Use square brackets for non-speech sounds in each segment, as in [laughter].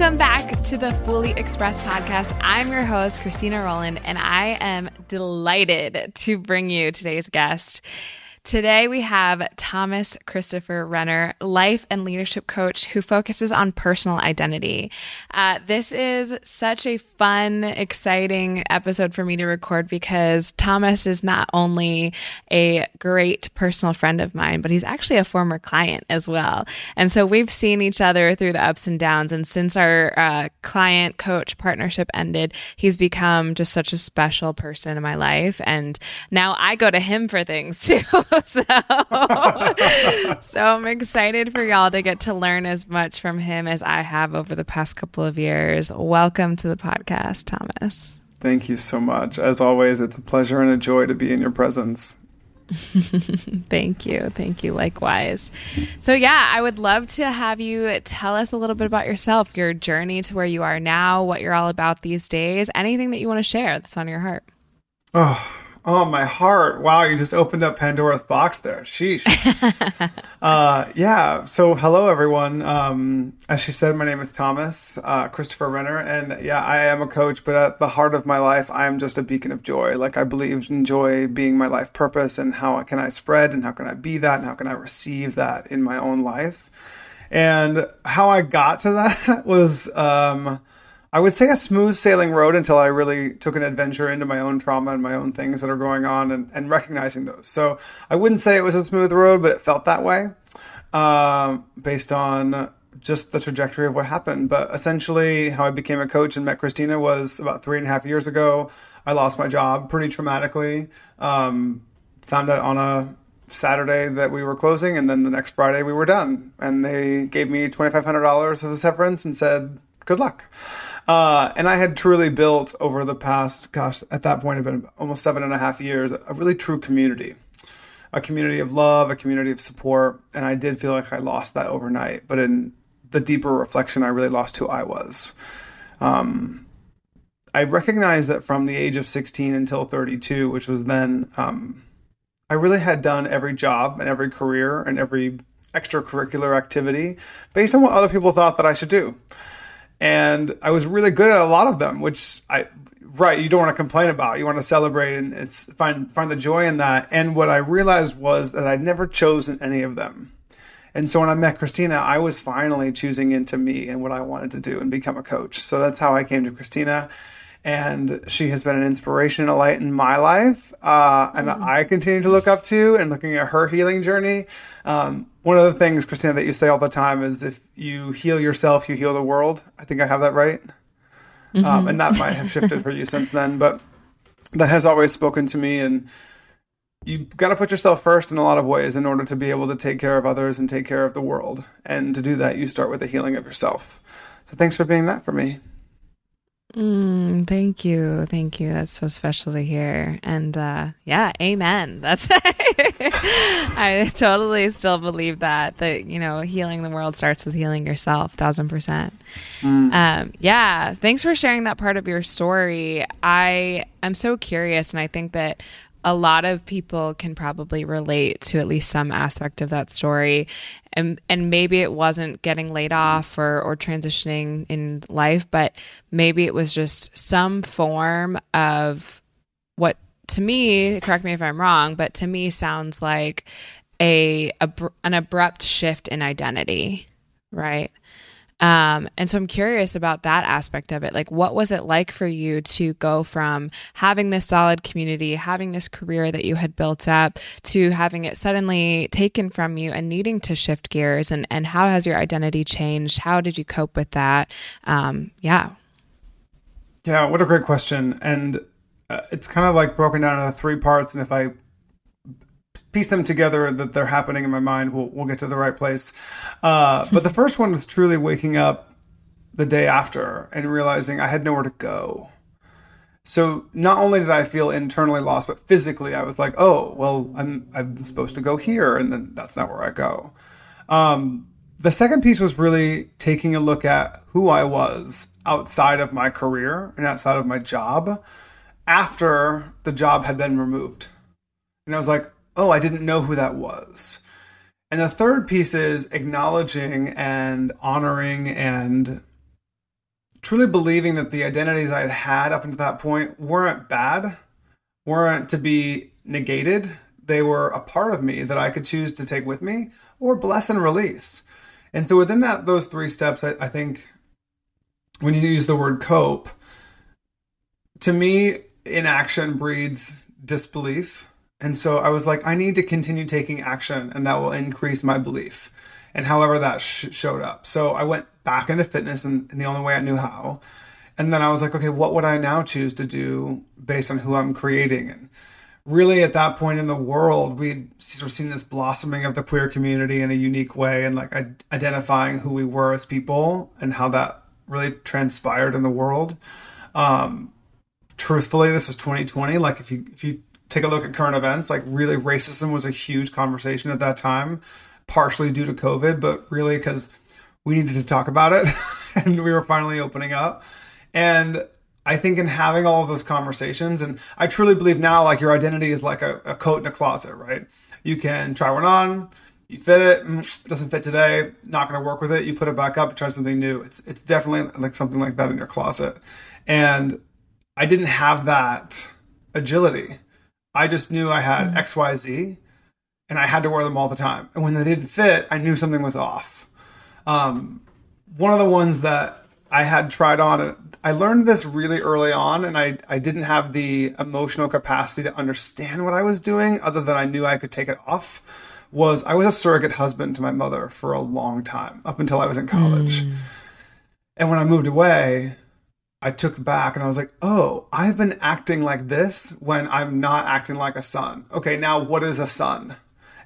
Welcome back to the Fully Expressed podcast. I'm your host, Christina Rowland, and I am delighted to bring you today's guest. Today we have Thomas Christopher Renner, life and leadership coach who focuses on personal identity. Uh, this is such a fun, exciting episode for me to record because Thomas is not only a great personal friend of mine, but he's actually a former client as well. And so we've seen each other through the ups and downs. And since our uh, client coach partnership ended, he's become just such a special person in my life. And now I go to him for things [laughs] too. [laughs] so, [laughs] so I'm excited for y'all to get to learn as much from him as I have over the past couple of years. Welcome to the podcast, Thomas. Thank you so much. As always, it's a pleasure and a joy to be in your presence. [laughs] Thank you. Thank you. Likewise. So, yeah, I would love to have you tell us a little bit about yourself, your journey to where you are now, what you're all about these days, anything that you want to share that's on your heart. Oh, Oh, my heart. Wow, you just opened up Pandora's box there. Sheesh. [laughs] uh, yeah. So, hello, everyone. Um, as she said, my name is Thomas uh, Christopher Renner. And yeah, I am a coach, but at the heart of my life, I am just a beacon of joy. Like, I believe in joy being my life purpose and how can I spread and how can I be that and how can I receive that in my own life. And how I got to that [laughs] was. Um, I would say a smooth sailing road until I really took an adventure into my own trauma and my own things that are going on and, and recognizing those. So I wouldn't say it was a smooth road, but it felt that way um, based on just the trajectory of what happened. But essentially, how I became a coach and met Christina was about three and a half years ago. I lost my job pretty traumatically. Um, found out on a Saturday that we were closing, and then the next Friday we were done. And they gave me $2,500 of a severance and said, good luck. Uh, and I had truly built over the past, gosh, at that point, it had been almost seven and a half years, a really true community, a community of love, a community of support. And I did feel like I lost that overnight. But in the deeper reflection, I really lost who I was. Um, I recognized that from the age of 16 until 32, which was then, um, I really had done every job and every career and every extracurricular activity based on what other people thought that I should do and I was really good at a lot of them, which I right you don't want to complain about. You want to celebrate and it's find find the joy in that. And what I realized was that I'd never chosen any of them. And so when I met Christina, I was finally choosing into me and what I wanted to do and become a coach. So that's how I came to Christina. And she has been an inspiration and a light in my life. Uh, and mm. I continue to look up to and looking at her healing journey. Um, one of the things, Christina, that you say all the time is if you heal yourself, you heal the world. I think I have that right. Mm-hmm. Um, and that might have shifted for you since [laughs] then, but that has always spoken to me. And you've got to put yourself first in a lot of ways in order to be able to take care of others and take care of the world. And to do that, you start with the healing of yourself. So thanks for being that for me. Mm, thank you. Thank you. That's so special to hear. And uh, yeah, amen. [laughs] That's I totally still believe that that you know, healing the world starts with healing yourself, thousand percent. Mm. Um, yeah, thanks for sharing that part of your story. I am so curious and I think that a lot of people can probably relate to at least some aspect of that story. And and maybe it wasn't getting laid off or or transitioning in life but maybe it was just some form of what to me correct me if i'm wrong but to me sounds like a, a an abrupt shift in identity right um, and so I'm curious about that aspect of it. Like, what was it like for you to go from having this solid community, having this career that you had built up, to having it suddenly taken from you and needing to shift gears? And, and how has your identity changed? How did you cope with that? Um, yeah. Yeah, what a great question. And uh, it's kind of like broken down into three parts. And if I piece them together that they're happening in my mind, we'll, we'll get to the right place. Uh, but the first one was truly waking up the day after and realizing I had nowhere to go. So not only did I feel internally lost, but physically I was like, oh, well, I'm I'm supposed to go here, and then that's not where I go. Um, the second piece was really taking a look at who I was outside of my career and outside of my job after the job had been removed. And I was like, oh, I didn't know who that was. And the third piece is acknowledging and honoring and truly believing that the identities I had had up until that point weren't bad, weren't to be negated. They were a part of me that I could choose to take with me or bless and release. And so within that, those three steps, I, I think when you use the word cope, to me, inaction breeds disbelief. And so I was like, I need to continue taking action, and that will increase my belief. And however that sh- showed up. So I went back into fitness in, in the only way I knew how. And then I was like, okay, what would I now choose to do based on who I'm creating? And really at that point in the world, we'd sort of seen this blossoming of the queer community in a unique way and like identifying who we were as people and how that really transpired in the world. Um, truthfully, this was 2020. Like if you, if you take a look at current events, like really racism was a huge conversation at that time, partially due to COVID, but really because we needed to talk about it [laughs] and we were finally opening up. And I think in having all of those conversations, and I truly believe now, like your identity is like a, a coat in a closet, right? You can try one on, you fit it, mm, it doesn't fit today, not going to work with it. You put it back up, try something new. It's it's definitely like something like that in your closet, and I didn't have that agility. I just knew I had mm. X, Y, Z, and I had to wear them all the time. And when they didn't fit, I knew something was off. Um, one of the ones that I had tried on I learned this really early on, and I, I didn't have the emotional capacity to understand what I was doing, other than I knew I could take it off. Was I was a surrogate husband to my mother for a long time, up until I was in college. Mm. And when I moved away, I took back and I was like, oh, I've been acting like this when I'm not acting like a son. Okay, now what is a son?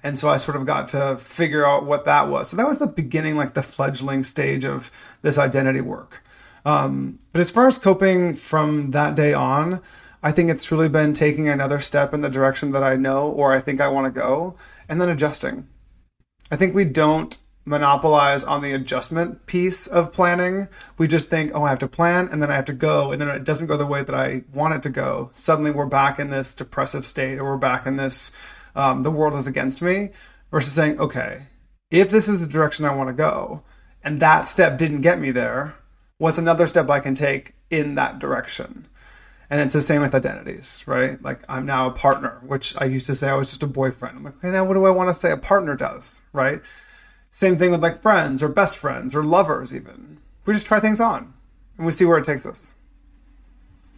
And so I sort of got to figure out what that was. So that was the beginning, like the fledgling stage of this identity work. Um, but as far as coping from that day on, I think it's truly been taking another step in the direction that I know or I think I want to go and then adjusting. I think we don't monopolize on the adjustment piece of planning. We just think, oh, I have to plan and then I have to go. And then it doesn't go the way that I want it to go. Suddenly we're back in this depressive state or we're back in this, um, the world is against me versus saying, okay, if this is the direction I want to go and that step didn't get me there, what's another step I can take in that direction? And it's the same with identities, right? Like I'm now a partner, which I used to say I was just a boyfriend. I'm like, okay, now what do I want to say a partner does, right? Same thing with like friends or best friends or lovers, even. We just try things on and we see where it takes us.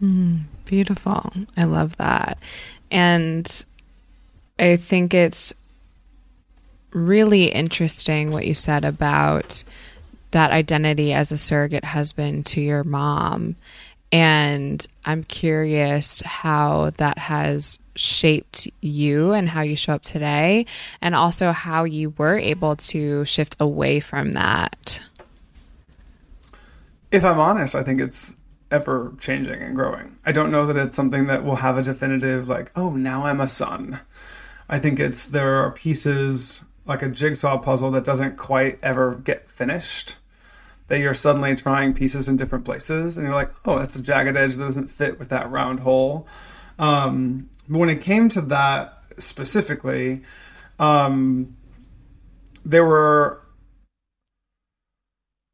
Mm, beautiful. I love that. And I think it's really interesting what you said about that identity as a surrogate husband to your mom. And I'm curious how that has shaped you and how you show up today, and also how you were able to shift away from that. If I'm honest, I think it's ever changing and growing. I don't know that it's something that will have a definitive, like, oh, now I'm a son. I think it's there are pieces like a jigsaw puzzle that doesn't quite ever get finished. That you're suddenly trying pieces in different places, and you're like, oh, that's a jagged edge that doesn't fit with that round hole. Um, when it came to that specifically, um, there were.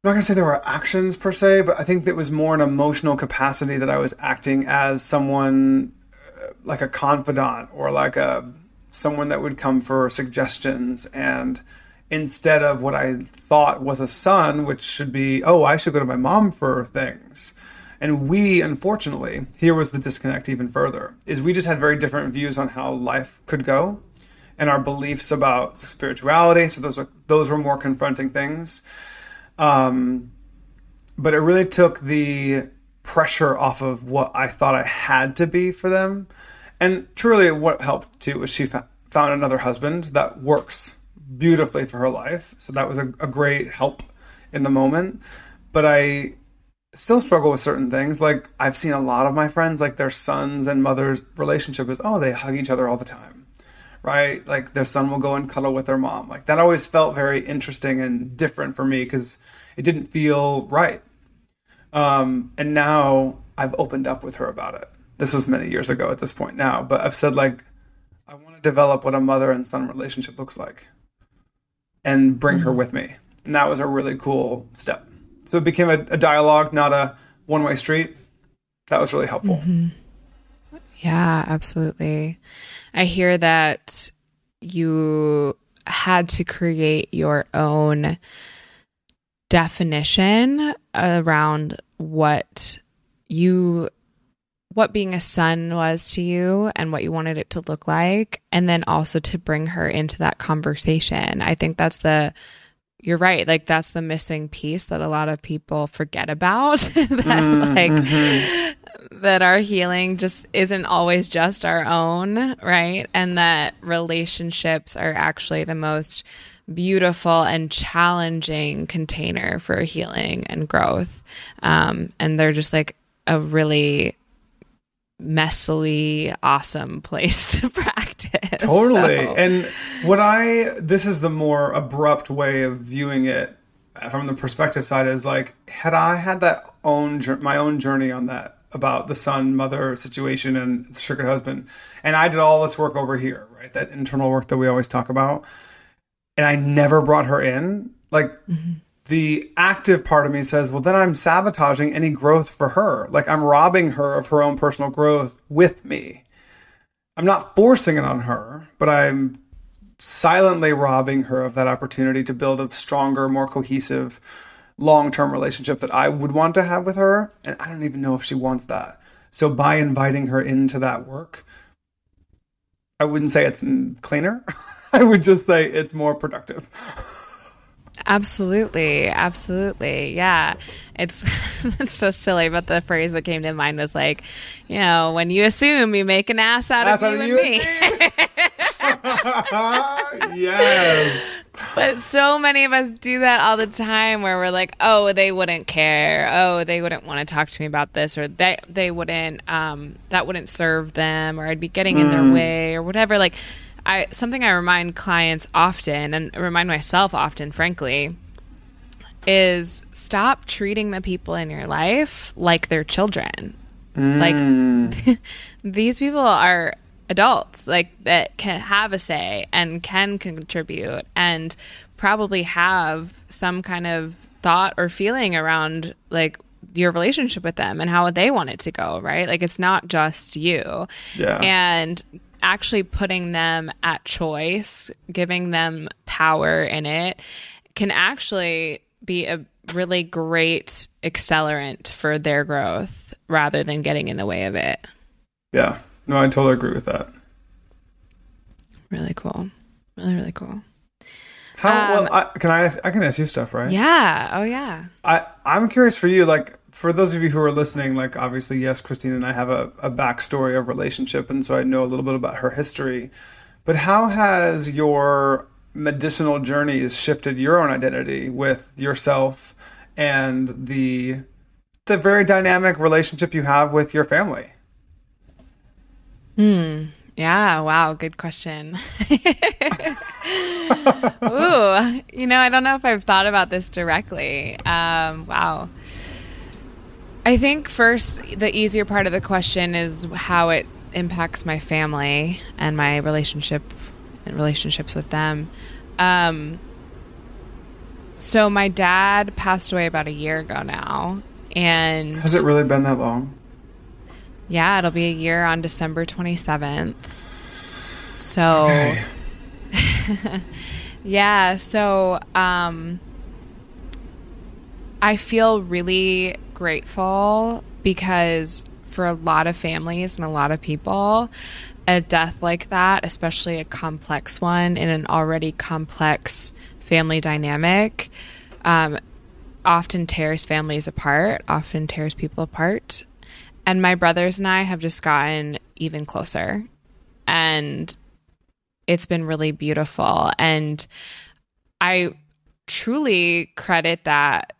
I'm not going to say there were actions per se, but I think that was more an emotional capacity that I was acting as someone uh, like a confidant or like a someone that would come for suggestions and instead of what I thought was a son, which should be, oh, I should go to my mom for things. And we, unfortunately, here was the disconnect even further, is we just had very different views on how life could go and our beliefs about spirituality. So those were, those were more confronting things. Um, but it really took the pressure off of what I thought I had to be for them and truly, what helped too was she found another husband that works beautifully for her life. So that was a, a great help in the moment. But I still struggle with certain things. Like I've seen a lot of my friends, like their sons and mothers' relationship is, oh, they hug each other all the time, right? Like their son will go and cuddle with their mom. Like that always felt very interesting and different for me because it didn't feel right. Um, and now I've opened up with her about it this was many years ago at this point now, but I've said like I want to develop what a mother and son relationship looks like and bring mm-hmm. her with me. And that was a really cool step. So it became a, a, dialogue, not a one way street. That was really helpful. Mm-hmm. Yeah, absolutely. I hear that you had to create your own definition around what you what being a son was to you and what you wanted it to look like and then also to bring her into that conversation. I think that's the you're right. Like that's the missing piece that a lot of people forget about. [laughs] that mm, like mm-hmm. that our healing just isn't always just our own, right? And that relationships are actually the most beautiful and challenging container for healing and growth. Um, and they're just like a really messily awesome place [laughs] to practice. Totally. So. And what I this is the more abrupt way of viewing it from the perspective side is like had I had that own my own journey on that about the son mother situation and sugar husband and I did all this work over here, right? That internal work that we always talk about. And I never brought her in. Like mm-hmm the active part of me says, well, then I'm sabotaging any growth for her. Like I'm robbing her of her own personal growth with me. I'm not forcing it on her, but I'm silently robbing her of that opportunity to build a stronger, more cohesive, long term relationship that I would want to have with her. And I don't even know if she wants that. So by inviting her into that work, I wouldn't say it's cleaner. [laughs] I would just say it's more productive. [laughs] Absolutely, absolutely. Yeah. It's [laughs] it's so silly, but the phrase that came to mind was like, you know, when you assume you make an ass out ass of you, and me. [laughs] yes. But so many of us do that all the time where we're like, oh, they wouldn't care. Oh, they wouldn't want to talk to me about this or they they wouldn't um that wouldn't serve them or I'd be getting mm. in their mm. way or whatever. Like I something I remind clients often and remind myself often, frankly, is stop treating the people in your life like they're children. Mm. Like [laughs] these people are adults like that can have a say and can contribute and probably have some kind of thought or feeling around like your relationship with them and how they want it to go, right? Like it's not just you. Yeah. And actually putting them at choice, giving them power in it, can actually be a really great accelerant for their growth rather than getting in the way of it. Yeah. No, I totally agree with that. Really cool. Really, really cool. How um, well I, can I ask, I can ask you stuff, right? Yeah. Oh yeah. I I'm curious for you like for those of you who are listening, like obviously, yes, Christina and I have a, a backstory of relationship, and so I know a little bit about her history. But how has your medicinal journeys shifted your own identity with yourself and the the very dynamic relationship you have with your family? Hmm. Yeah, wow, good question. [laughs] Ooh, you know, I don't know if I've thought about this directly. Um, wow. I think first, the easier part of the question is how it impacts my family and my relationship and relationships with them. Um, so my dad passed away about a year ago now, and has it really been that long? Yeah, it'll be a year on December twenty seventh. So, okay. [laughs] yeah, so um, I feel really grateful because for a lot of families and a lot of people, a death like that, especially a complex one in an already complex family dynamic, um, often tears families apart, often tears people apart. And my brothers and I have just gotten even closer. And it's been really beautiful. And I truly credit that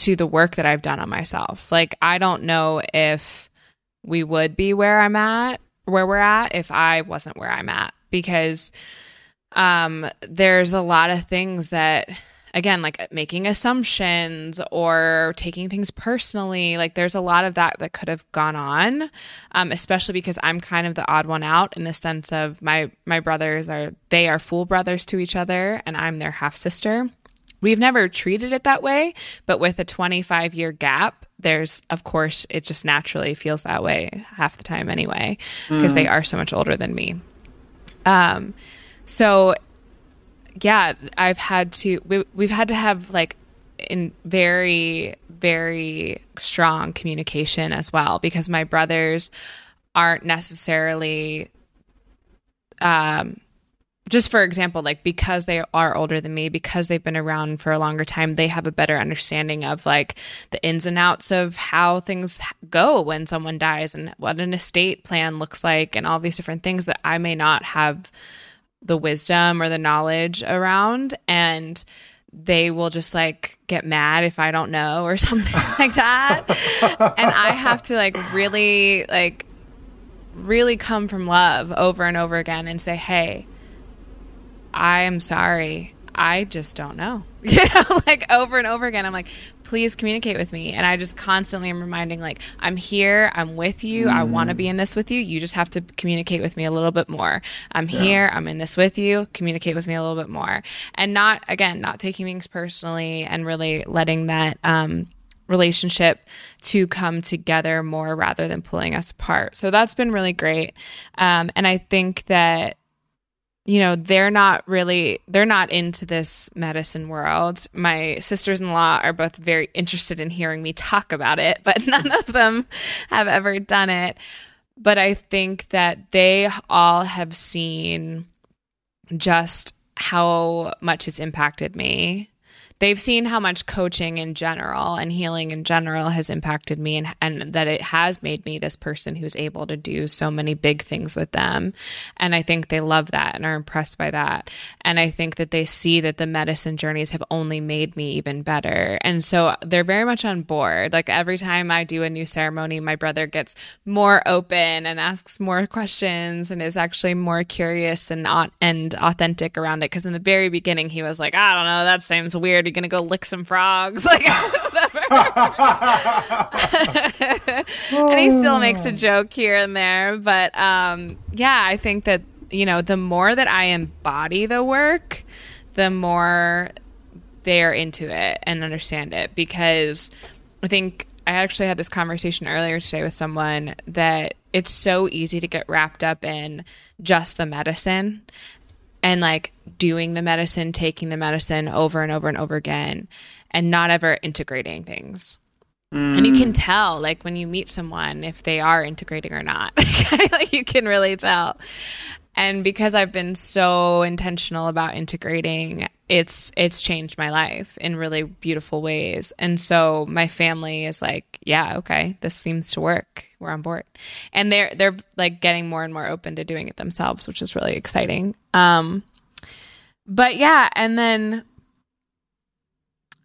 to the work that I've done on myself. Like, I don't know if we would be where I'm at, where we're at, if I wasn't where I'm at, because um, there's a lot of things that, again, like making assumptions or taking things personally, like, there's a lot of that that could have gone on, um, especially because I'm kind of the odd one out in the sense of my my brothers are they are full brothers to each other, and I'm their half sister. We've never treated it that way, but with a 25 year gap, there's, of course, it just naturally feels that way half the time anyway, because mm. they are so much older than me. Um, so yeah, I've had to, we, we've had to have like in very, very strong communication as well, because my brothers aren't necessarily, um, just for example, like because they are older than me, because they've been around for a longer time, they have a better understanding of like the ins and outs of how things go when someone dies and what an estate plan looks like and all these different things that I may not have the wisdom or the knowledge around. And they will just like get mad if I don't know or [laughs] something like that. and I have to like really, like, really come from love over and over again and say, hey, I am sorry. I just don't know. [laughs] You know, like over and over again, I'm like, please communicate with me. And I just constantly am reminding, like, I'm here, I'm with you, mm. I want to be in this with you. You just have to communicate with me a little bit more. I'm yeah. here, I'm in this with you, communicate with me a little bit more. And not, again, not taking things personally and really letting that, um, relationship to come together more rather than pulling us apart. So that's been really great. Um, and I think that you know they're not really they're not into this medicine world. My sisters-in-law are both very interested in hearing me talk about it but [laughs] none of them have ever done it. But i think that they all have seen just how much it's impacted me they've seen how much coaching in general and healing in general has impacted me and, and that it has made me this person who's able to do so many big things with them. And I think they love that and are impressed by that. And I think that they see that the medicine journeys have only made me even better. And so they're very much on board. Like every time I do a new ceremony, my brother gets more open and asks more questions and is actually more curious and, and authentic around it. Because in the very beginning, he was like, I don't know, that seems weird you gonna go lick some frogs? [laughs] Like [laughs] and he still makes a joke here and there. But um, yeah, I think that, you know, the more that I embody the work, the more they're into it and understand it. Because I think I actually had this conversation earlier today with someone that it's so easy to get wrapped up in just the medicine and like doing the medicine, taking the medicine over and over and over again, and not ever integrating things. Mm. And you can tell, like, when you meet someone, if they are integrating or not. [laughs] like, you can really tell. And because I've been so intentional about integrating, it's it's changed my life in really beautiful ways. And so my family is like, yeah, okay, this seems to work. We're on board. And they're they're like getting more and more open to doing it themselves, which is really exciting. Um but yeah, and then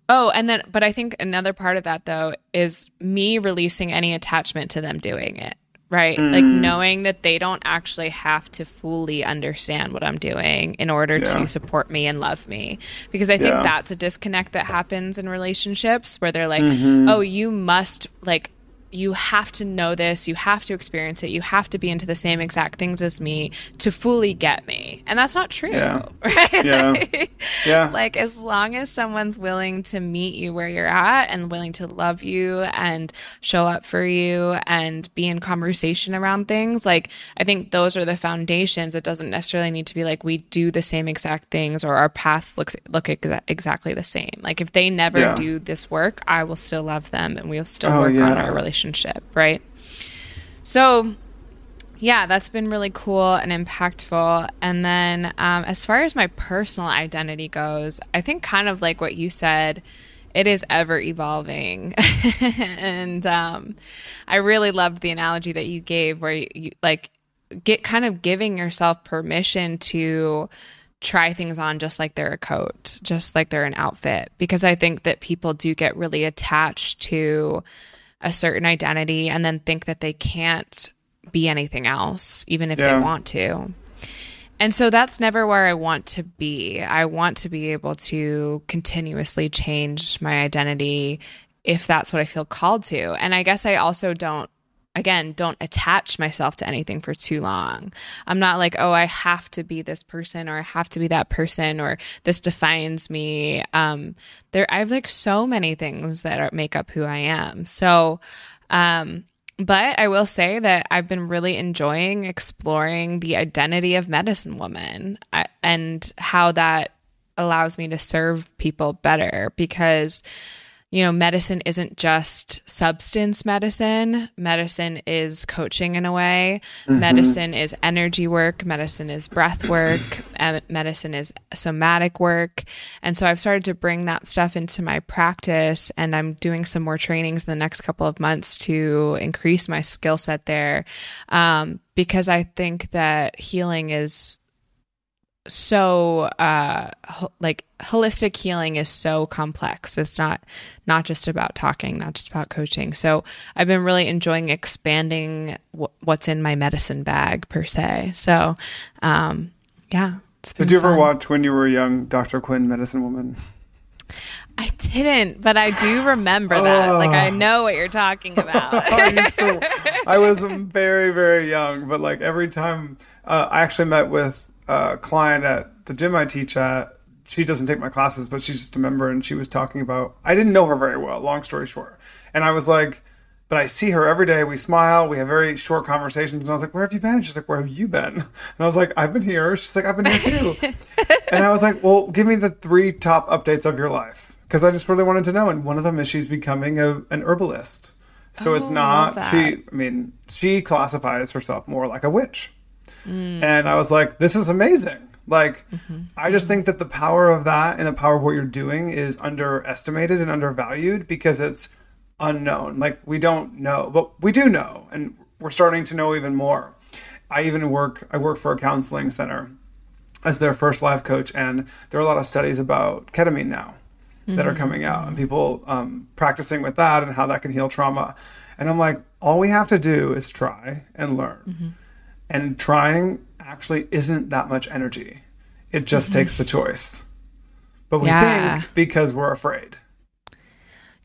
Oh, and then but I think another part of that though is me releasing any attachment to them doing it right? Mm. Like knowing that they don't actually have to fully understand what I'm doing in order yeah. to support me and love me. Because I think yeah. that's a disconnect that happens in relationships where they're like, mm-hmm. oh, you must like you have to know this, you have to experience it, you have to be into the same exact things as me to fully get me. And that's not true, yeah. [laughs] right? Yeah. like, yeah. Like as long as someone's willing to meet you where you're at and willing to love you and show up for you and be in conversation around things, like I think those are the foundations. It doesn't necessarily need to be like we do the same exact things or our paths look look exa- exactly the same. Like if they never yeah. do this work, I will still love them and we'll still oh, work yeah. on our relationship relationship, right? So, yeah, that's been really cool and impactful. And then, um, as far as my personal identity goes, I think kind of like what you said, it is ever evolving. [laughs] and um, I really loved the analogy that you gave where you, you like get kind of giving yourself permission to try things on just like they're a coat, just like they're an outfit. Because I think that people do get really attached to a certain identity and then think that they can't be anything else, even if yeah. they want to. And so that's never where I want to be. I want to be able to continuously change my identity if that's what I feel called to. And I guess I also don't again, don't attach myself to anything for too long. I'm not like, oh, I have to be this person or I have to be that person or this defines me. Um, there, I have like so many things that are, make up who I am. So, um, but I will say that I've been really enjoying exploring the identity of medicine woman and how that allows me to serve people better because you know, medicine isn't just substance medicine. Medicine is coaching in a way. Mm-hmm. Medicine is energy work. Medicine is breath work. [clears throat] medicine is somatic work. And so I've started to bring that stuff into my practice. And I'm doing some more trainings in the next couple of months to increase my skill set there. Um, because I think that healing is so uh like holistic healing is so complex it's not not just about talking not just about coaching so i've been really enjoying expanding w- what's in my medicine bag per se so um yeah did you fun. ever watch when you were young dr quinn medicine woman I didn't, but I do remember that. [laughs] like I know what you're talking [laughs] about. I, I was very, very young, but like every time uh, I actually met with a client at the gym I teach at. She doesn't take my classes, but she's just a member, and she was talking about. I didn't know her very well. Long story short, and I was like, but I see her every day. We smile. We have very short conversations. And I was like, where have you been? She's like, where have you been? And I was like, I've been here. She's like, I've been here too. [laughs] and I was like, well, give me the three top updates of your life. Because I just really wanted to know. And one of them is she's becoming a, an herbalist. So oh, it's not, she, I mean, she classifies herself more like a witch. Mm. And I was like, this is amazing. Like, mm-hmm. I just think that the power of that and the power of what you're doing is underestimated and undervalued because it's unknown. Like, we don't know, but we do know, and we're starting to know even more. I even work, I work for a counseling center as their first life coach, and there are a lot of studies about ketamine now mm-hmm. that are mm-hmm. coming out and people um, practicing with that and how that can heal trauma. And I'm like, all we have to do is try and learn. Mm-hmm and trying actually isn't that much energy. It just mm-hmm. takes the choice. But we yeah. think because we're afraid.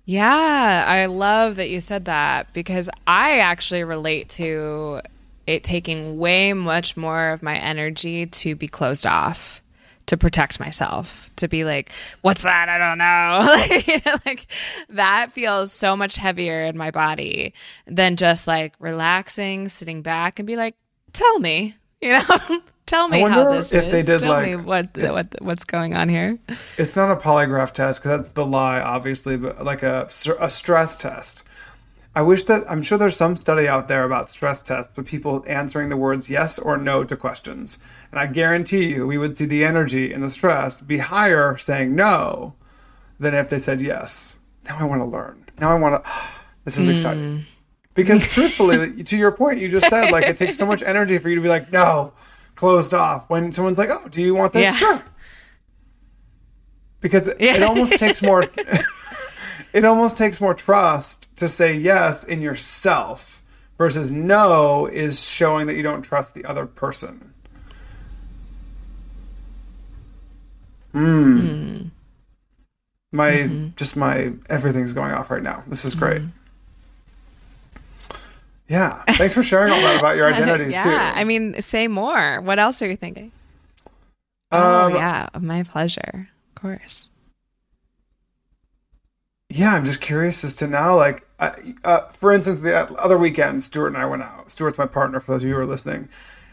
Yeah, I love that you said that because I actually relate to it taking way much more of my energy to be closed off to protect myself to be like what's that i don't know [laughs] like, you know, like that feels so much heavier in my body than just like relaxing sitting back and be like tell me, you know, [laughs] tell me how this if is. They did tell like, me what, what what's going on here. It's not a polygraph test because that's the lie, obviously, but like a a stress test. I wish that I'm sure there's some study out there about stress tests, but people answering the words yes or no to questions. And I guarantee you, we would see the energy and the stress be higher saying no than if they said yes. Now I want to learn. Now I want to. [sighs] This is mm. exciting. Because truthfully, [laughs] to your point, you just said like it takes so much energy for you to be like, no, closed off. When someone's like, oh, do you want this? Yeah. Sure. Because it, yeah. it almost takes more. [laughs] it almost takes more trust to say yes in yourself versus no is showing that you don't trust the other person. Hmm. Mm. My mm-hmm. just my everything's going off right now. This is great. Mm. Yeah. Thanks for sharing all that about your [laughs] identities yeah, too. Yeah. I mean, say more. What else are you thinking? Oh, um, oh, yeah. My pleasure. Of course. Yeah, I'm just curious as to now, like, uh, uh, for instance, the other weekend, Stuart and I went out. Stuart's my partner, for those of you who are listening.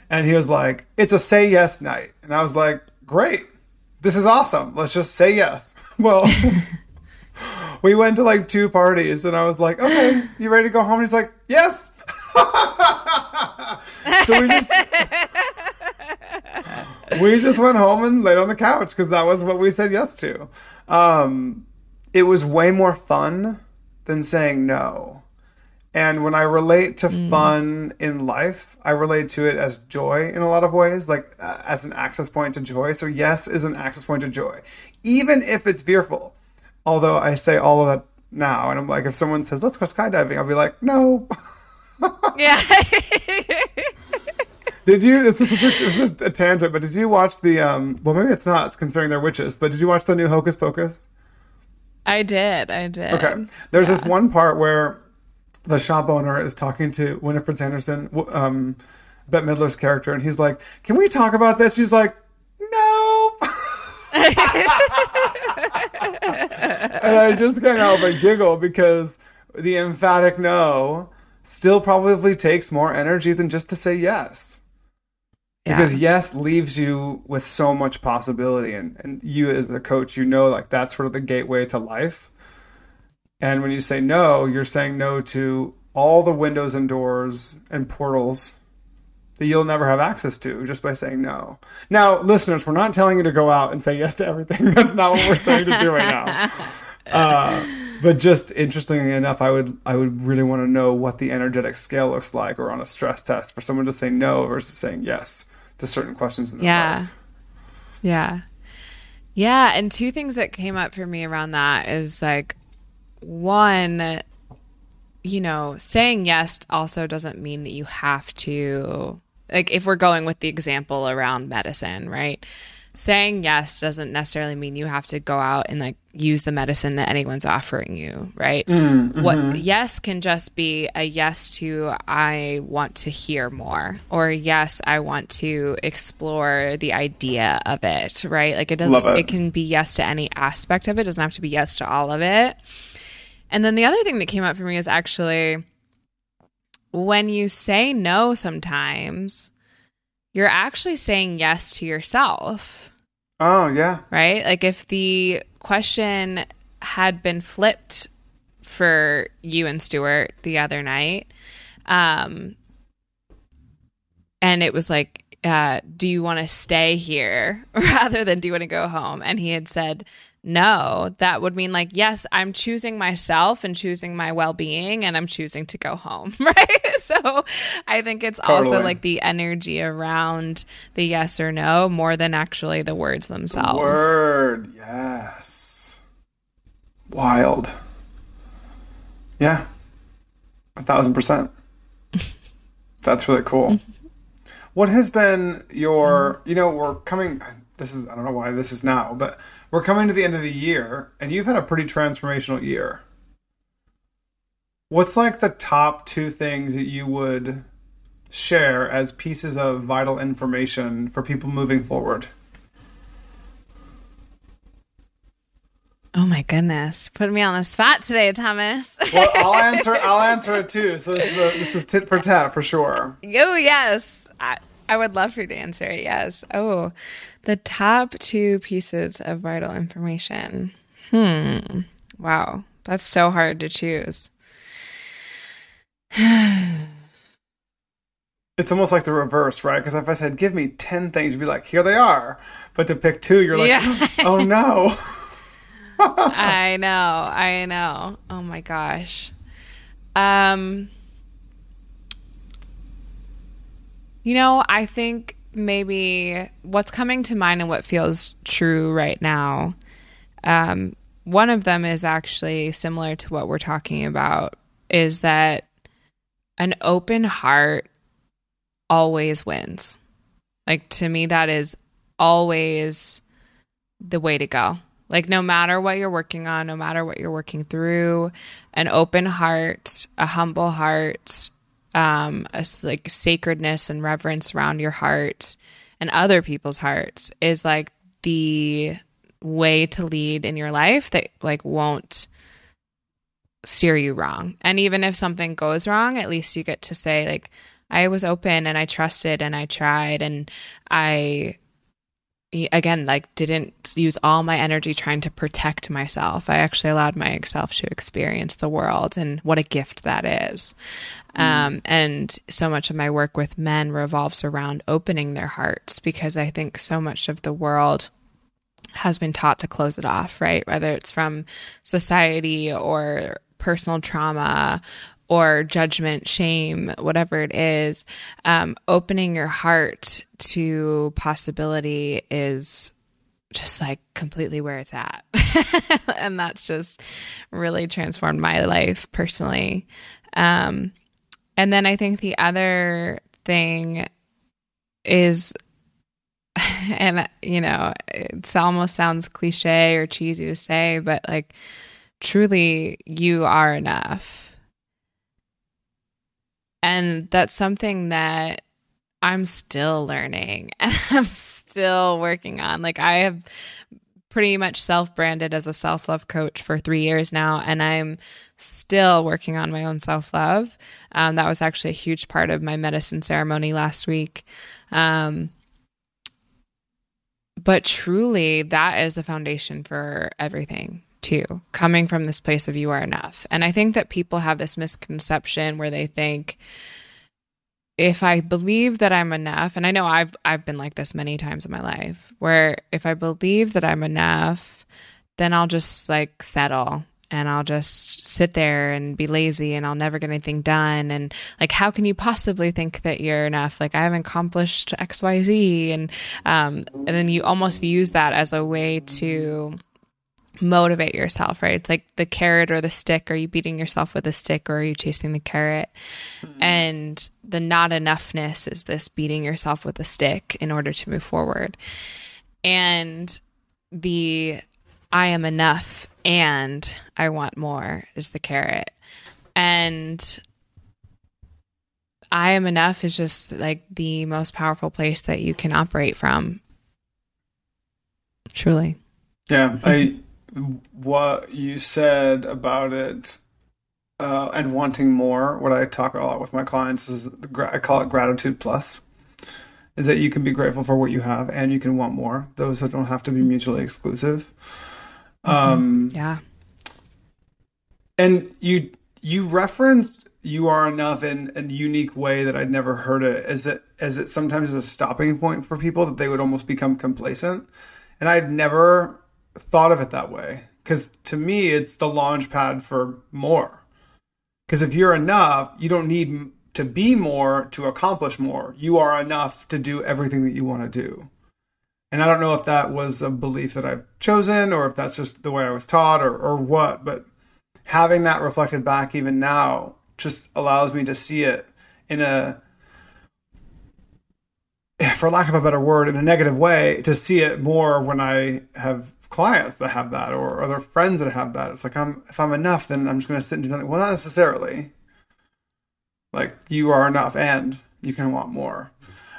And he was like, it's a say yes night. And I was like, great. This is awesome. Let's just say yes. [laughs] Well, we went to like two parties and I was like, okay, [laughs] you ready to go home? And he's like, yes. [laughs] so we just [laughs] we just went home and laid on the couch because that was what we said yes to. Um, it was way more fun than saying no. And when I relate to mm. fun in life, I relate to it as joy in a lot of ways, like uh, as an access point to joy. So, yes is an access point to joy, even if it's fearful. Although I say all of that now, and I'm like, if someone says, let's go skydiving, I'll be like, no. [laughs] yeah. did you? This is, a, this is a tangent, but did you watch the? um Well, maybe it's not, considering they're witches. But did you watch the new Hocus Pocus? I did. I did. Okay. There's yeah. this one part where the shop owner is talking to Winifred Sanderson, um, Bette Midler's character, and he's like, "Can we talk about this?" She's like. And I just can't help but giggle because the emphatic no still probably takes more energy than just to say yes. Yeah. Because yes leaves you with so much possibility, and, and you as a coach, you know, like that's sort of the gateway to life. And when you say no, you're saying no to all the windows and doors and portals that you'll never have access to just by saying no. Now, listeners, we're not telling you to go out and say yes to everything. [laughs] That's not what we're saying to do right now. [laughs] Uh, but just interestingly enough, I would I would really want to know what the energetic scale looks like, or on a stress test for someone to say no versus saying yes to certain questions in their yeah. life. Yeah, yeah. And two things that came up for me around that is like one, you know, saying yes also doesn't mean that you have to like if we're going with the example around medicine, right? Saying yes doesn't necessarily mean you have to go out and like use the medicine that anyone's offering you, right? Mm-hmm. What yes can just be a yes to I want to hear more or yes, I want to explore the idea of it, right? Like it doesn't it. it can be yes to any aspect of it, it doesn't have to be yes to all of it. And then the other thing that came up for me is actually when you say no sometimes, you're actually saying yes to yourself. Oh, yeah. Right? Like if the question had been flipped for you and Stuart the other night, um, and it was like, uh, do you want to stay here [laughs] rather than do you want to go home? And he had said, no, that would mean like, yes, I'm choosing myself and choosing my well being and I'm choosing to go home. [laughs] Right. So I think it's totally. also like the energy around the yes or no more than actually the words themselves. The word, yes. Wild. Yeah. A thousand percent. [laughs] That's really cool. what has been your, you know, we're coming, this is, I don't know why this is now, but we're coming to the end of the year, and you've had a pretty transformational year. What's like the top two things that you would share as pieces of vital information for people moving forward? Oh my goodness, putting me on the spot today, Thomas. [laughs] well, I'll answer. I'll answer it too. So this is, a, this is tit for tat for sure. Oh yes, I, I would love for you to answer it. Yes. Oh, the top two pieces of vital information. Hmm. Wow. That's so hard to choose. [sighs] it's almost like the reverse, right? Because if I said, give me 10 things, you'd be like, here they are. But to pick two, you're like, yeah. [laughs] oh no. [laughs] I know. I know. Oh my gosh. Um, you know, I think maybe what's coming to mind and what feels true right now. Um, one of them is actually similar to what we're talking about is that an open heart always wins. Like to me, that is always the way to go. Like, no matter what you're working on, no matter what you're working through, an open heart, a humble heart, um, a like sacredness and reverence around your heart and other people's hearts is like the way to lead in your life that like won't steer you wrong. And even if something goes wrong, at least you get to say like I was open and I trusted and I tried and I again like didn't use all my energy trying to protect myself. I actually allowed myself to experience the world and what a gift that is. Mm. um, and so much of my work with men revolves around opening their hearts because i think so much of the world has been taught to close it off right? Whether it's from society or personal trauma or judgment, shame, whatever it is, um, opening your heart to possibility is just like completely where it's at. [laughs] and that's just really transformed my life personally. Um, and then I think the other thing is, [laughs] and you know, it almost sounds cliche or cheesy to say, but like truly, you are enough And that's something that I'm still learning [laughs] and I'm still working on. Like, I have pretty much self branded as a self love coach for three years now, and I'm still working on my own self love. Um, that was actually a huge part of my medicine ceremony last week. Um, but truly, that is the foundation for everything too, coming from this place of you are enough. And I think that people have this misconception where they think if I believe that I'm enough, and I know I've I've been like this many times in my life, where if I believe that I'm enough, then I'll just like settle and I'll just sit there and be lazy and I'll never get anything done. And like, how can you possibly think that you're enough? Like, I haven't accomplished X, Y, Z, and um, and then you almost use that as a way to motivate yourself, right? It's like the carrot or the stick. Are you beating yourself with a stick or are you chasing the carrot? Mm-hmm. And the not enoughness is this beating yourself with a stick in order to move forward. And the I am enough and I want more is the carrot. And I am enough is just like the most powerful place that you can operate from. Truly. Yeah, I what you said about it uh, and wanting more. What I talk a lot with my clients is I call it gratitude plus. Is that you can be grateful for what you have and you can want more. Those don't have to be mutually exclusive. Mm-hmm. Um, yeah. And you you referenced you are enough in a unique way that I'd never heard it. As it as it sometimes is a stopping point for people that they would almost become complacent. And I'd never thought of it that way. Because to me it's the launch pad for more. Because if you're enough you don't need to be more to accomplish more. You are enough to do everything that you want to do. And i don't know if that was a belief that i've chosen or if that's just the way i was taught or, or what but having that reflected back even now just allows me to see it in a for lack of a better word in a negative way to see it more when i have clients that have that or other friends that have that. It's like I'm if I'm enough, then I'm just going to sit and do nothing. Well, not necessarily. Like you are enough, and you can want more.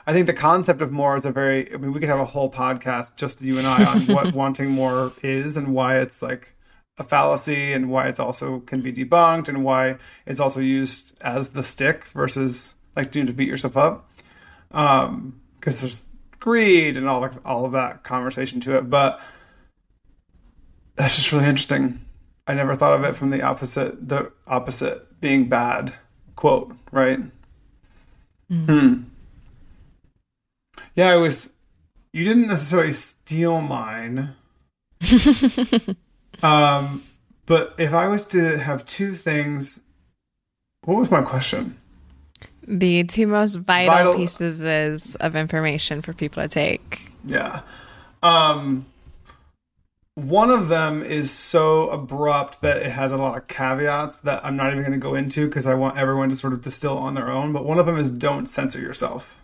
I think the concept of more is a very. I mean, we could have a whole podcast just you and I on what [laughs] wanting more is and why it's like a fallacy and why it's also can be debunked and why it's also used as the stick versus like doing to beat yourself up. Um, because there's greed and all all of that conversation to it, but that's just really interesting. I never thought of it from the opposite, the opposite being bad quote, right? Mm. Hmm. Yeah, I was. You didn't necessarily steal mine. [laughs] um, but if I was to have two things, what was my question? The two most vital, vital pieces of information for people to take. Yeah. Um, one of them is so abrupt that it has a lot of caveats that I'm not even going to go into because I want everyone to sort of distill on their own. But one of them is don't censor yourself.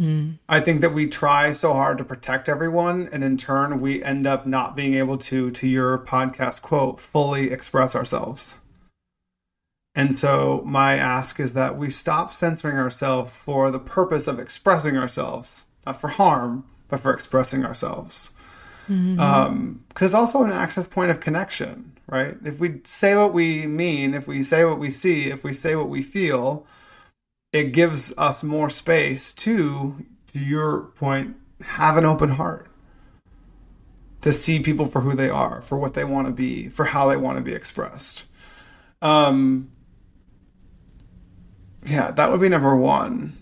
Mm. I think that we try so hard to protect everyone, and in turn, we end up not being able to, to your podcast quote, fully express ourselves. And so, my ask is that we stop censoring ourselves for the purpose of expressing ourselves, not for harm, but for expressing ourselves mm-hmm. um, also an access point of connection, right? If we say what we mean, if we say what we see, if we say what we feel, it gives us more space to, to your point, have an open heart to see people for who they are, for what they want to be, for how they want to be expressed. Um, yeah, that would be number one.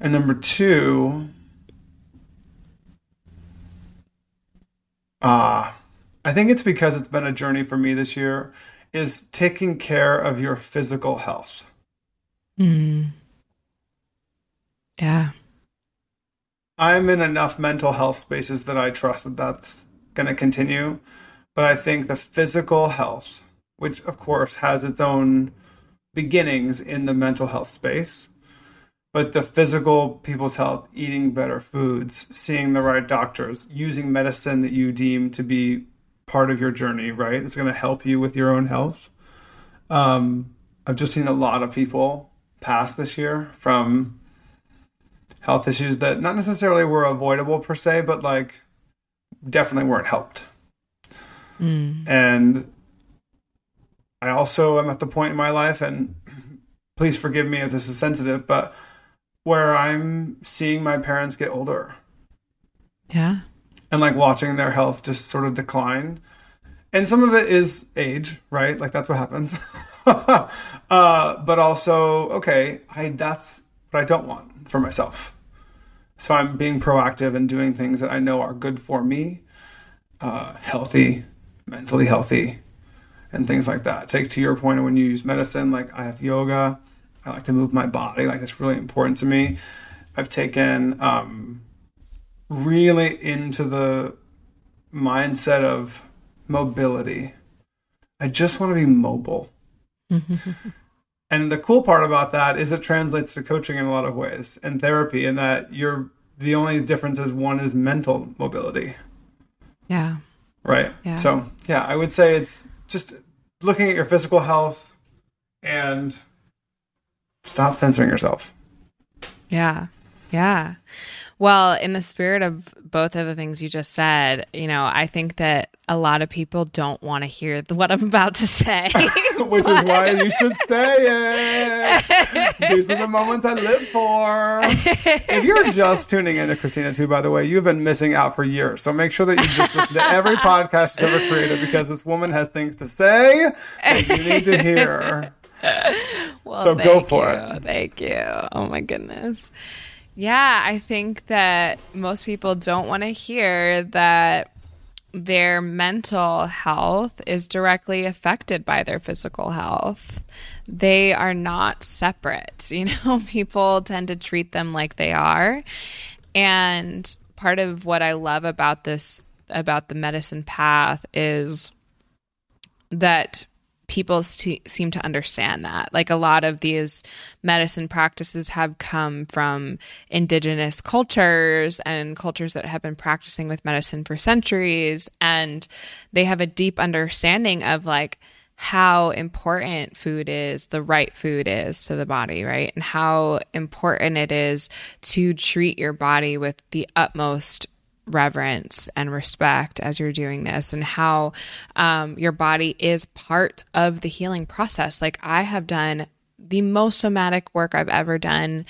And number two, uh, I think it's because it's been a journey for me this year is taking care of your physical health. Mm. Yeah. I'm in enough mental health spaces that I trust that that's going to continue. But I think the physical health, which of course has its own beginnings in the mental health space, but the physical people's health, eating better foods, seeing the right doctors, using medicine that you deem to be part of your journey, right? It's going to help you with your own health. Um, I've just seen a lot of people pass this year from health issues that not necessarily were avoidable per se, but like definitely weren't helped. Mm. And I also am at the point in my life, and [clears throat] please forgive me if this is sensitive, but where I'm seeing my parents get older. Yeah. And like watching their health just sort of decline. And some of it is age, right? Like that's what happens. [laughs] uh, but also, okay, I that's what I don't want for myself. So I'm being proactive and doing things that I know are good for me, uh, healthy, mentally healthy, and things like that. Take to your point when you use medicine, like I have yoga, I like to move my body, like that's really important to me. I've taken um, really into the mindset of mobility. I just want to be mobile. [laughs] and the cool part about that is it translates to coaching in a lot of ways and therapy, in that you're the only difference is one is mental mobility. Yeah. Right. Yeah. So, yeah, I would say it's just looking at your physical health and stop censoring yourself. Yeah. Yeah. Well, in the spirit of both of the things you just said, you know, I think that a lot of people don't want to hear what I'm about to say. [laughs] Which but... is why you should say it. These are the moments I live for. If you're just tuning in to Christina, too, by the way, you've been missing out for years. So make sure that you just listen to every [laughs] podcast she's ever created because this woman has things to say that you need to hear. Well, so go for you. it. Thank you. Oh, my goodness. Yeah, I think that most people don't want to hear that their mental health is directly affected by their physical health. They are not separate. [laughs] You know, people tend to treat them like they are. And part of what I love about this, about the medicine path, is that people seem to understand that. Like a lot of these medicine practices have come from indigenous cultures and cultures that have been practicing with medicine for centuries. And they have a deep understanding of like, how important food is, the right food is to the body, right? And how important it is to treat your body with the utmost reverence and respect as you're doing this and how um, your body is part of the healing process. Like I have done the most somatic work I've ever done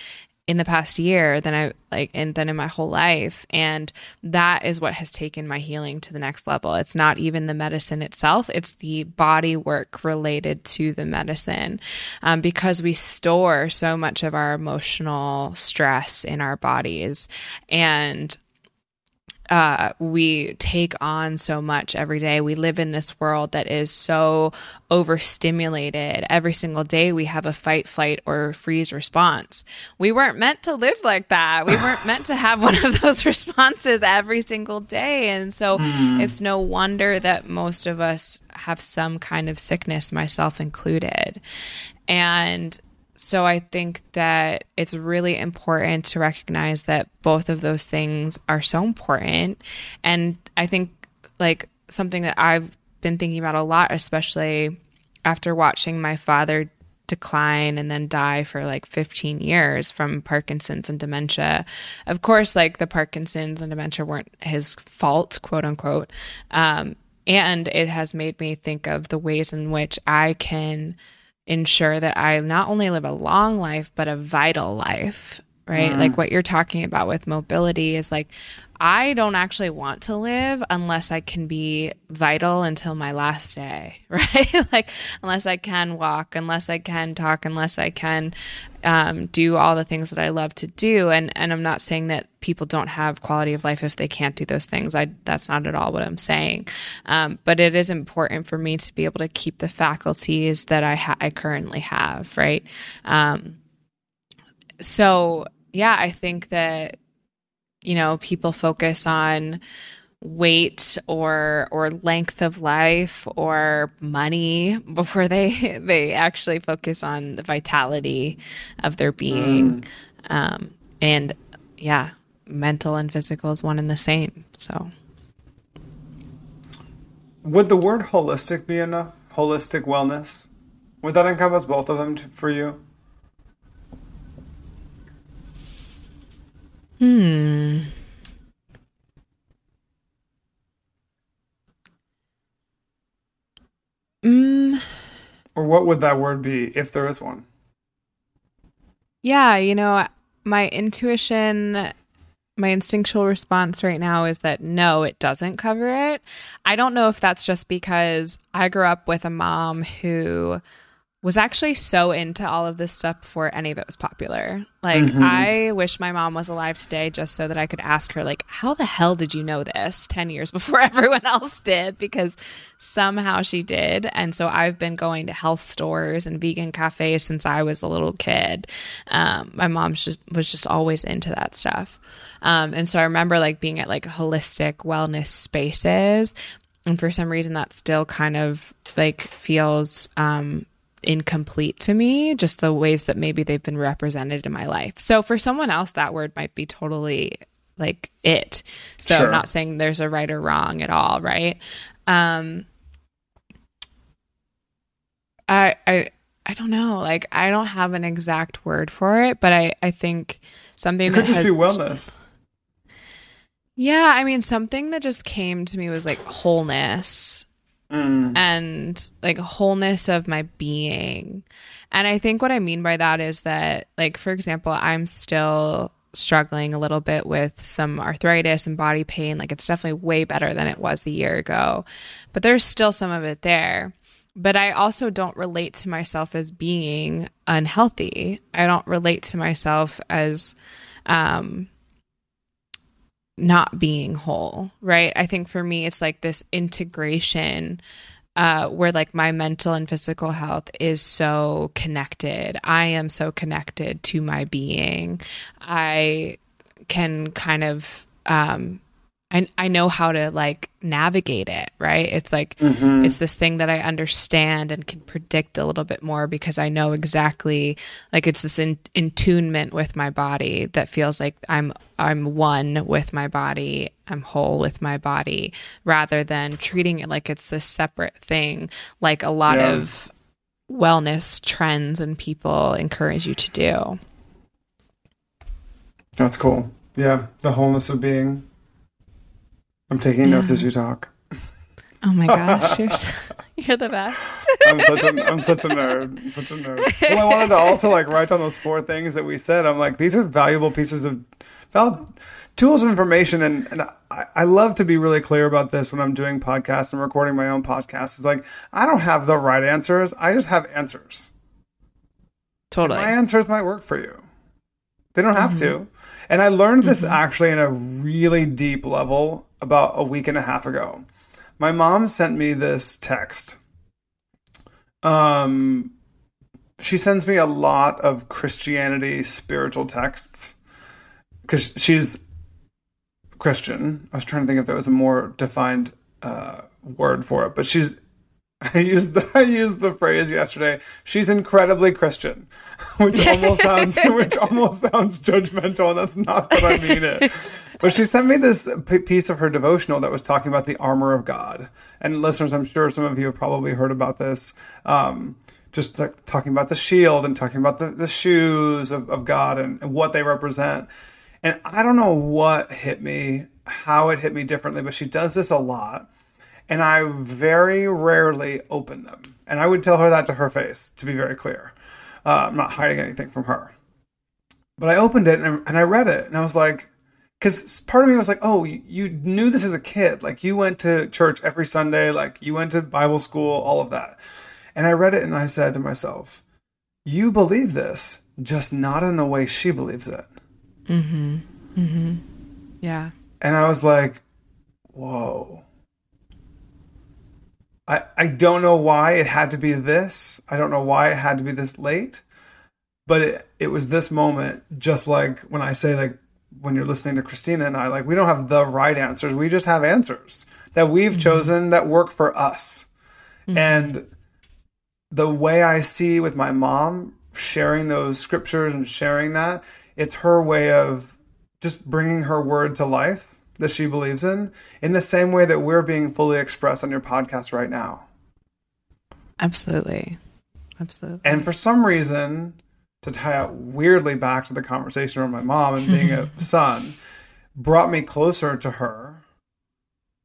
in the past year than I like and then in my whole life and that is what has taken my healing to the next level. It's not even the medicine itself, it's the body work related to the medicine. Um, because we store so much of our emotional stress in our bodies and uh, we take on so much every day. We live in this world that is so overstimulated. Every single day, we have a fight, flight, or freeze response. We weren't meant to live like that. We [sighs] weren't meant to have one of those [laughs] responses every single day. And so mm. it's no wonder that most of us have some kind of sickness, myself included. And so I think that it's really important to recognize that both of those things are so important. And I think like something that I've been thinking about a lot, especially after watching my father decline and then die for like 15 years from Parkinson's and dementia. Of course, like the Parkinson's and dementia weren't his fault, quote unquote. Um, and it has made me think of the ways in which I can ensure that I not only live a long life, but a vital life, right? Mm. Like what you're talking about with mobility is like, I don't actually want to live unless I can be vital until my last day, [laughs] right? like, unless I can walk, unless I can talk, unless I can um, do all the things that I love to do. And and I'm not saying that people don't have quality of life if they can't do those things. I that's not at all what I'm saying. Um, but it is important for me to be able to keep the faculties that I ha- I currently have, right? Um, so yeah, I think that you know people focus on weight or or length of life or money [laughs] before they they actually focus on the vitality of their being mm. um, and yeah mental and physical is one and the same so would the word holistic be enough holistic wellness Would that encompass both of them for you? Hmm. Mm, Or what would that word be if there is one? yeah, you know, my intuition, my instinctual response right now is that no, it doesn't cover it. I don't know if that's just because I grew up with a mom who was actually so into all of this stuff before any of it was popular. Like Mhm. I wish my mom was alive today just so that I could ask her like how the hell did you know this 10 years [laughs] before everyone else did because somehow she did. And so I've been going to health stores and vegan cafes since I was a little kid. Um, my mom just was just always into that stuff. Um, and so I remember like being at like holistic wellness spaces and for some reason that still kind of like feels um incomplete to me just the ways that maybe they've been represented in my life. So for someone else that word might be totally like it. So Sure. i'm not saying there's a right or wrong at all right? Um i i i don't know. Like i don't have an exact word for it but i i think something It that could just has- be wellness. yeah i mean something that just came to me was like wholeness Mm. and like wholeness of my being. And I think what I mean by that is that, like, for example, I'm still struggling a little bit with some arthritis and body pain. Like, it's definitely way better than it was a year ago, but there's still some of it there. But I also don't relate to myself as being unhealthy. I don't relate to myself as, um, not being whole, right? I think for me, it's like this integration uh, where like my mental and physical health is so connected. I am so connected to my being. I can kind of, um, I, I know how to like navigate it, right? It's like, Mhm. it's this thing that I understand and can predict a little bit more because I know exactly like it's this in, in tunement with my body that feels like I'm I'm one with my body, I'm whole with my body rather than treating it like it's this separate thing like a lot Yeah. of wellness trends and people encourage you to do. That's cool. Yeah, the wholeness of being. I'm taking notes as you talk. Oh my gosh, you're [laughs] so, you're the best. I'm such a I'm such a nerd. I'm such a nerd. Well, I wanted to also like write down those four things that we said. I'm like, these are valuable pieces of val tools of information, and and I, I love to be really clear about this when I'm doing podcasts and recording my own podcasts. It's like I don't have the right answers. I just have answers. Totally. My answers might work for you. They don't have to. Mm-hmm. And I learned this mm-hmm. actually in a really deep level about a week and a half ago. My mom sent me this text. Um, she sends me a lot of Christianity spiritual texts because she's Christian. I was trying to think if there was a more defined uh, word for it, but she's. [laughs] I used the I used the phrase yesterday. She's incredibly Christian, [laughs] which almost sounds which [laughs] almost sounds judgmental, and that's not what I mean it. But she sent me this piece of her devotional that was talking about the armor of God. And listeners, I'm sure some of you have probably heard about this. Um, just like talking about the shield and talking about the, the shoes of, of God and, and what they represent. And I don't know what hit me, how it hit me differently, but she does this a lot. And I very rarely open them. And I would tell her that to her face, to be very clear. Uh, I'm not hiding anything from her. But I opened it and, and I read it, and I was like, because part of me was like, oh, you, you knew this as a kid. Like, you went to church every Sunday, like, you went to Bible school, all of that. And I read it and I said to myself, you believe this, just not in the way she believes it. Mm-hmm. Mm-hmm. Yeah. And I was like, whoa. I, I don't know why it had to be this. I don't know why it had to be this late. But it, it was this moment, just like when I say, like, when you're listening to Christina and I, like, we don't have the right answers. We just have answers that we've mm-hmm. chosen that work for us. Mm-hmm. And the way I see with my mom sharing those scriptures and sharing that, it's her way of just bringing her word to life that she believes in, in the same way that we're being fully expressed on your podcast right now. Absolutely. absolutely. And for some reason, to tie it weirdly back to the conversation around my mom and being a [laughs] son, brought me closer to her,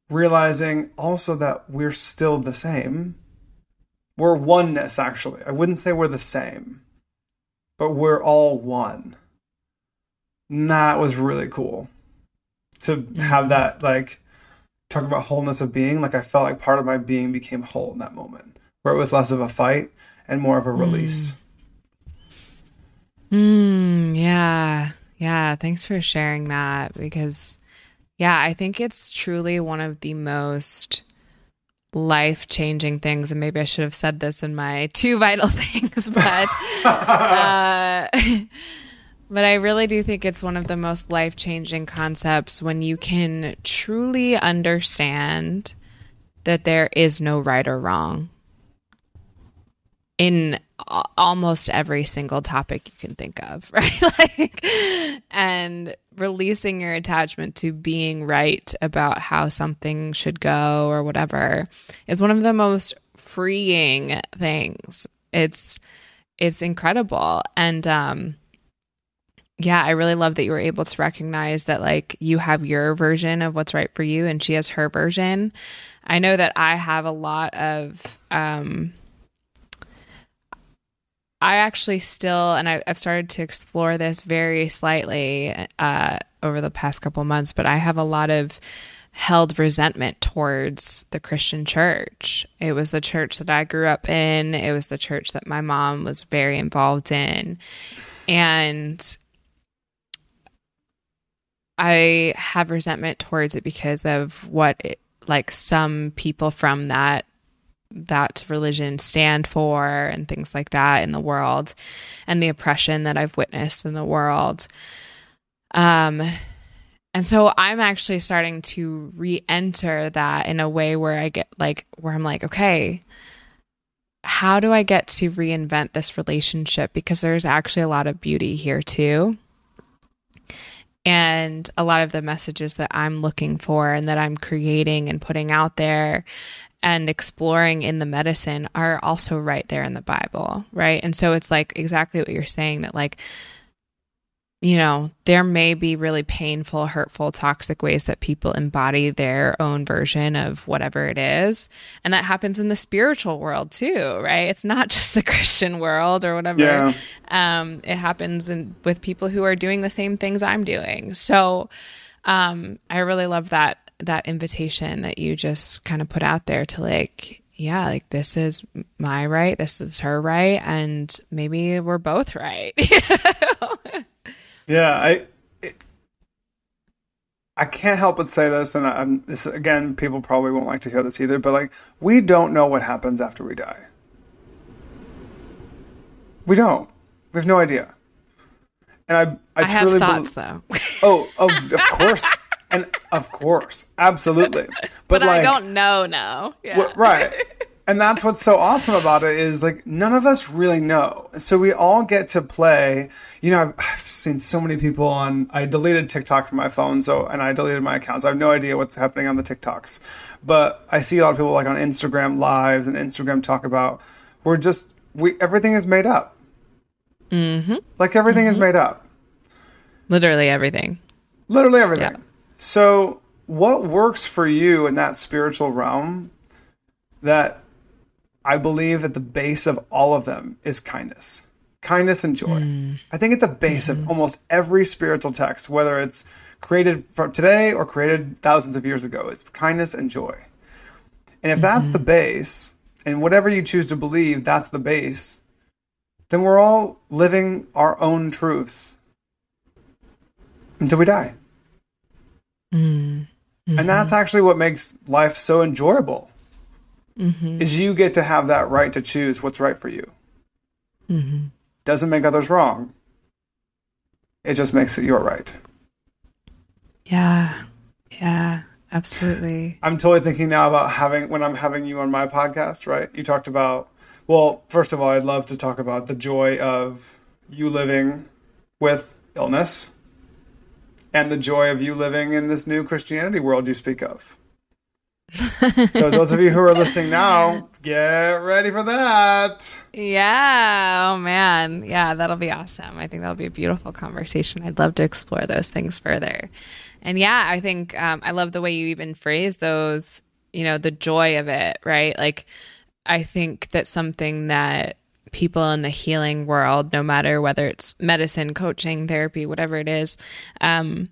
realizing also that we're still the same. We're oneness, actually. I wouldn't say we're the same, but we're all one. And that was really cool to have that, like, talk about wholeness of being. Like, I felt like part of my being became whole in that moment, where it was less of a fight and more of a release. Mm, yeah. Yeah. Thanks for sharing that because, yeah, I think it's truly one of the most life changing things. And maybe I should have said this in my [laughs] two vital things, but, [laughs] uh, [laughs] but I really do think it's one of the most life changing concepts when you can truly understand that there is no right or wrong in almost every single topic you can think of, [laughs] right? like, and releasing your attachment to being right about how something should go or whatever is one of the most freeing things. It's it's incredible, and um, yeah, I really love that you were able to recognize that like you have your version of what's right for you, and she has her version. I know that I have a lot of um I actually still, and I, have started to explore this very slightly uh, over the past couple months, but I have a lot of held resentment towards the Christian church. It was the church that I grew up in, it was the church that my mom was very involved in. And I have resentment towards it because of what it, like some people from that that religion stand for and things like that in the world and the oppression that I've witnessed in the world. Um and so I'm actually starting to re-enter that in a way where I get like where I'm like, okay, how do I get to reinvent this relationship because there's actually a lot of beauty here too. And a lot of the messages that I'm looking for and that I'm creating and putting out there and exploring in the medicine are also right there in the Bible, right? And so it's like exactly what you're saying that, like, you know, there may be really painful, hurtful, toxic ways that people embody their own version of whatever it is. And that happens in the spiritual world too, right? It's not [laughs] just the Christian world or whatever. Yeah. Um, it happens in, with people who are doing the same things I'm doing. So um, I really love that that invitation that you just kind of put out there to like yeah like this is my right this is her right and maybe we're both right [laughs] yeah i I can't help but say this, and I'm this again. People probably won't like to hear this either, but like we don't know what happens after we die. We don't. We have no idea. And I, I, I truly have thoughts, be- though. oh, of, of course, [laughs] and of course, absolutely. [laughs] But, but like, I don't know now. Yeah. Right. And that's what's so awesome about it is like none of us really know. So we all get to play. You know, I've, I've, seen so many people on. I deleted TikTok from my phone, so and I deleted my accounts. I have no idea what's happening on the TikToks, but I see a lot of people like on Instagram lives and Instagram talk about we're just we everything is made up. Mm-hmm. Like everything mm-hmm. is made up. Literally everything. Literally everything. Yeah. So, what works for you in that spiritual realm that I believe at the base of all of them is kindness? Kindness and joy. Mm. I think at the base mm-hmm. of almost every spiritual text, whether it's created from today or created thousands of years ago, it's kindness and joy. And if mm-hmm. that's the base, and whatever you choose to believe, that's the base, then we're all living our own truths until we die. Mm-hmm. And that's actually what makes life so enjoyable. Mm-hmm. Is you get to have that right to choose what's right for you. Mm-hmm. Doesn't make others wrong. It just makes it your right. Yeah. Yeah. Absolutely. I'm totally thinking now about having when I'm having you on my podcast, right? You talked about well, first of all, I'd love to talk about the joy of you living with illness and the joy of you living in this new Christianity world you speak of. [laughs] so those of you who are listening now, Get ready for that. Yeah. Oh, man. Yeah, that'll be awesome. I think that'll be a beautiful conversation. I'd love to explore those things further. And yeah, I think um, I love the way you even phrase those, you know, the joy of it, right? Like, I think that something that people in the healing world, no matter whether it's medicine, coaching, therapy, whatever it is, um,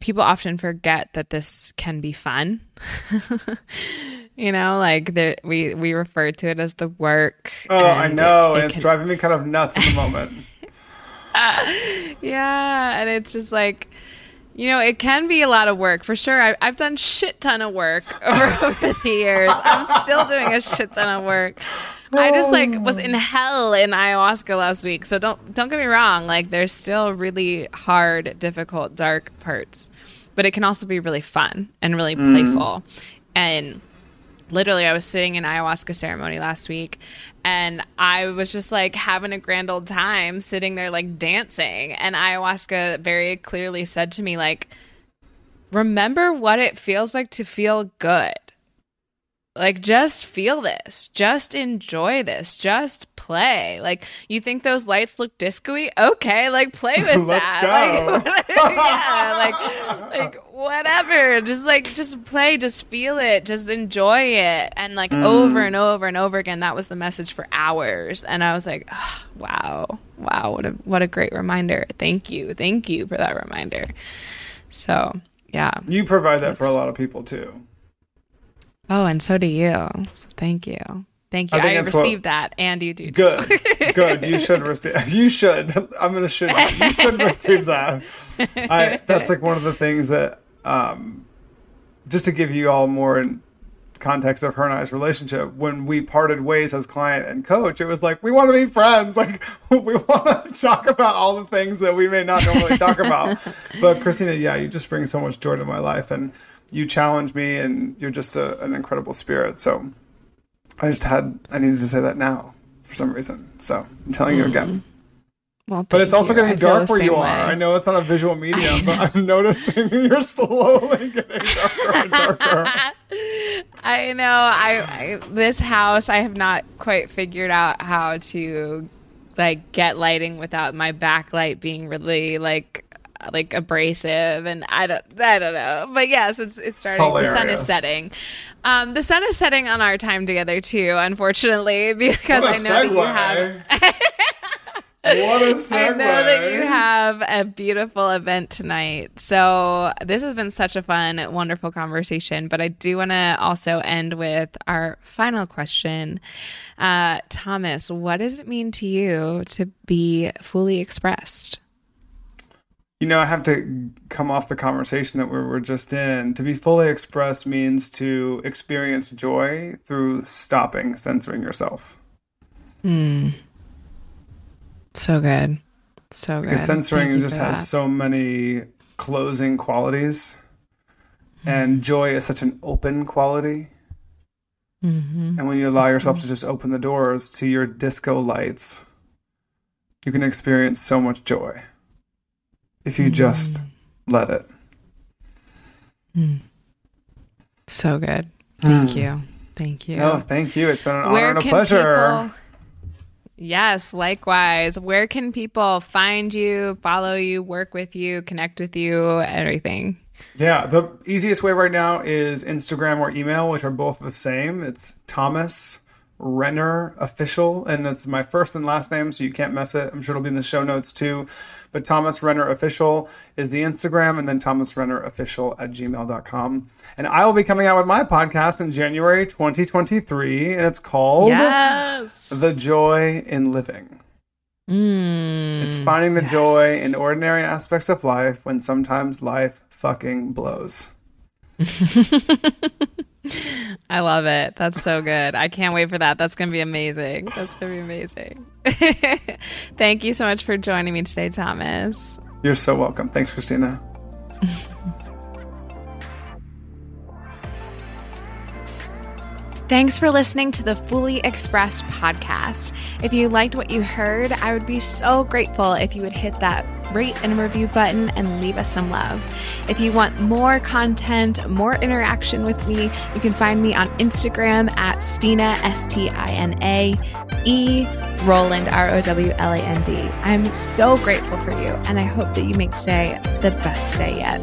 people often forget that this can be fun. [laughs] you know, like the, we we refer to it as the work. Oh, I know, it, it and it's can... driving me kind of nuts at the moment. [laughs] [laughs] yeah, and it's just like you know, it can be a lot of work for sure. I, have done shit ton of work over, over the years. I'm still doing a shit ton of work. I just like was in hell in ayahuasca last week. So don't don't get me wrong. Like there's still really hard, difficult, dark parts, but it can also be really fun and really mm. playful. And literally, I was sitting in ayahuasca ceremony last week, and I was just like having a grand old time sitting there like dancing. And ayahuasca very clearly said to me like, "Remember what it feels like to feel good." Like, just feel this. Just enjoy this. Just play. Like, you think those lights look disco-y? Okay, like play [laughs] with that. Like, [laughs] yeah, like, [laughs] like whatever. Just like, just play. Just feel it. Just enjoy it. And like mm. over and over and over again, that was the message for hours. And I was like, oh, wow, wow, what a what a great reminder. Thank you, thank you for that reminder. So yeah, you provide that for a lot of people too. Oh, and so do you. So thank you. Thank you. I, I received what, that, and you do. Too. Good, [laughs] good. You should receive. You should. I'm gonna should. You should receive that. I, that's like one of the things that, um, just to give you all more in context of her and I's relationship, when we parted ways as client and coach, it was like we want to be friends. Like we want to talk about all the things that we may not normally talk about. [laughs] but Christina, yeah, you just bring so much joy to my life, and you challenge me and you're just a, an incredible spirit. So I just had, I needed to say that now for some reason. So I'm telling mm. you again. Mm-hmm. Well, but it's also you. getting dark where you way. are. I know it's not a visual medium, but I'm [laughs] noticing [laughs] you're slowly getting darker and darker. [laughs] I know. I, I this house I have not quite figured out how to like get lighting without my backlight being really like like abrasive and I don't I don't know. But yes, it's it's starting Hilarious. the sun is setting. Um the sun is setting on our time together too, unfortunately, [laughs] because I know segue. that you have What a segue. I know that [laughs] you have a beautiful event tonight. So this has been such a fun, wonderful conversation. But I do want to also end with our final question. Uh, Thomas, what does it mean to you to be fully expressed? You know, I have to come off the conversation that we were just in. To be fully expressed means to experience joy through stopping censoring yourself. Hmm. So good. So good. Because censoring just has so many closing qualities, mm-hmm. and joy is such an open quality. Mm-hmm. And when you allow yourself to just open the doors to your disco lights, you can experience so much joy if you mm. just let it. Mm. So good. Thank mm. you. Thank you. No, thank you. It's been an Where honor and a pleasure. People... Yes, likewise. Where can people find you, follow you, work with you, connect with you, everything? Yeah, the easiest way right now is Instagram or email, which are both the same. It's Thomas Renner Official, and it's my first and last name, so you can't mess it. I'm sure it'll be in the show notes too. But Thomas Renner Official is the Instagram, and then Thomas Renner Official at gmail.com. And I will be coming out with my podcast in January 2023, and it's called yes. The Joy in Living. Mm, it's finding the yes. joy in ordinary aspects of life when sometimes life fucking blows. [laughs] [laughs] I love it. That's so good. I can't wait for that. That's going to be amazing. That's going to be amazing. [laughs] Thank you so much for joining me today, Thomas. You're so welcome. Thanks, Christina. [laughs] Thanks for listening to the Fully Expressed podcast. If you liked what you heard, I would be so grateful if you would hit that rate and review button and leave us some love. If you want more content, more interaction with me, you can find me on Instagram at Stina, S T I N A E Rowland, R O W L A N D. I'm so grateful for you, and I hope that you make today the best day yet.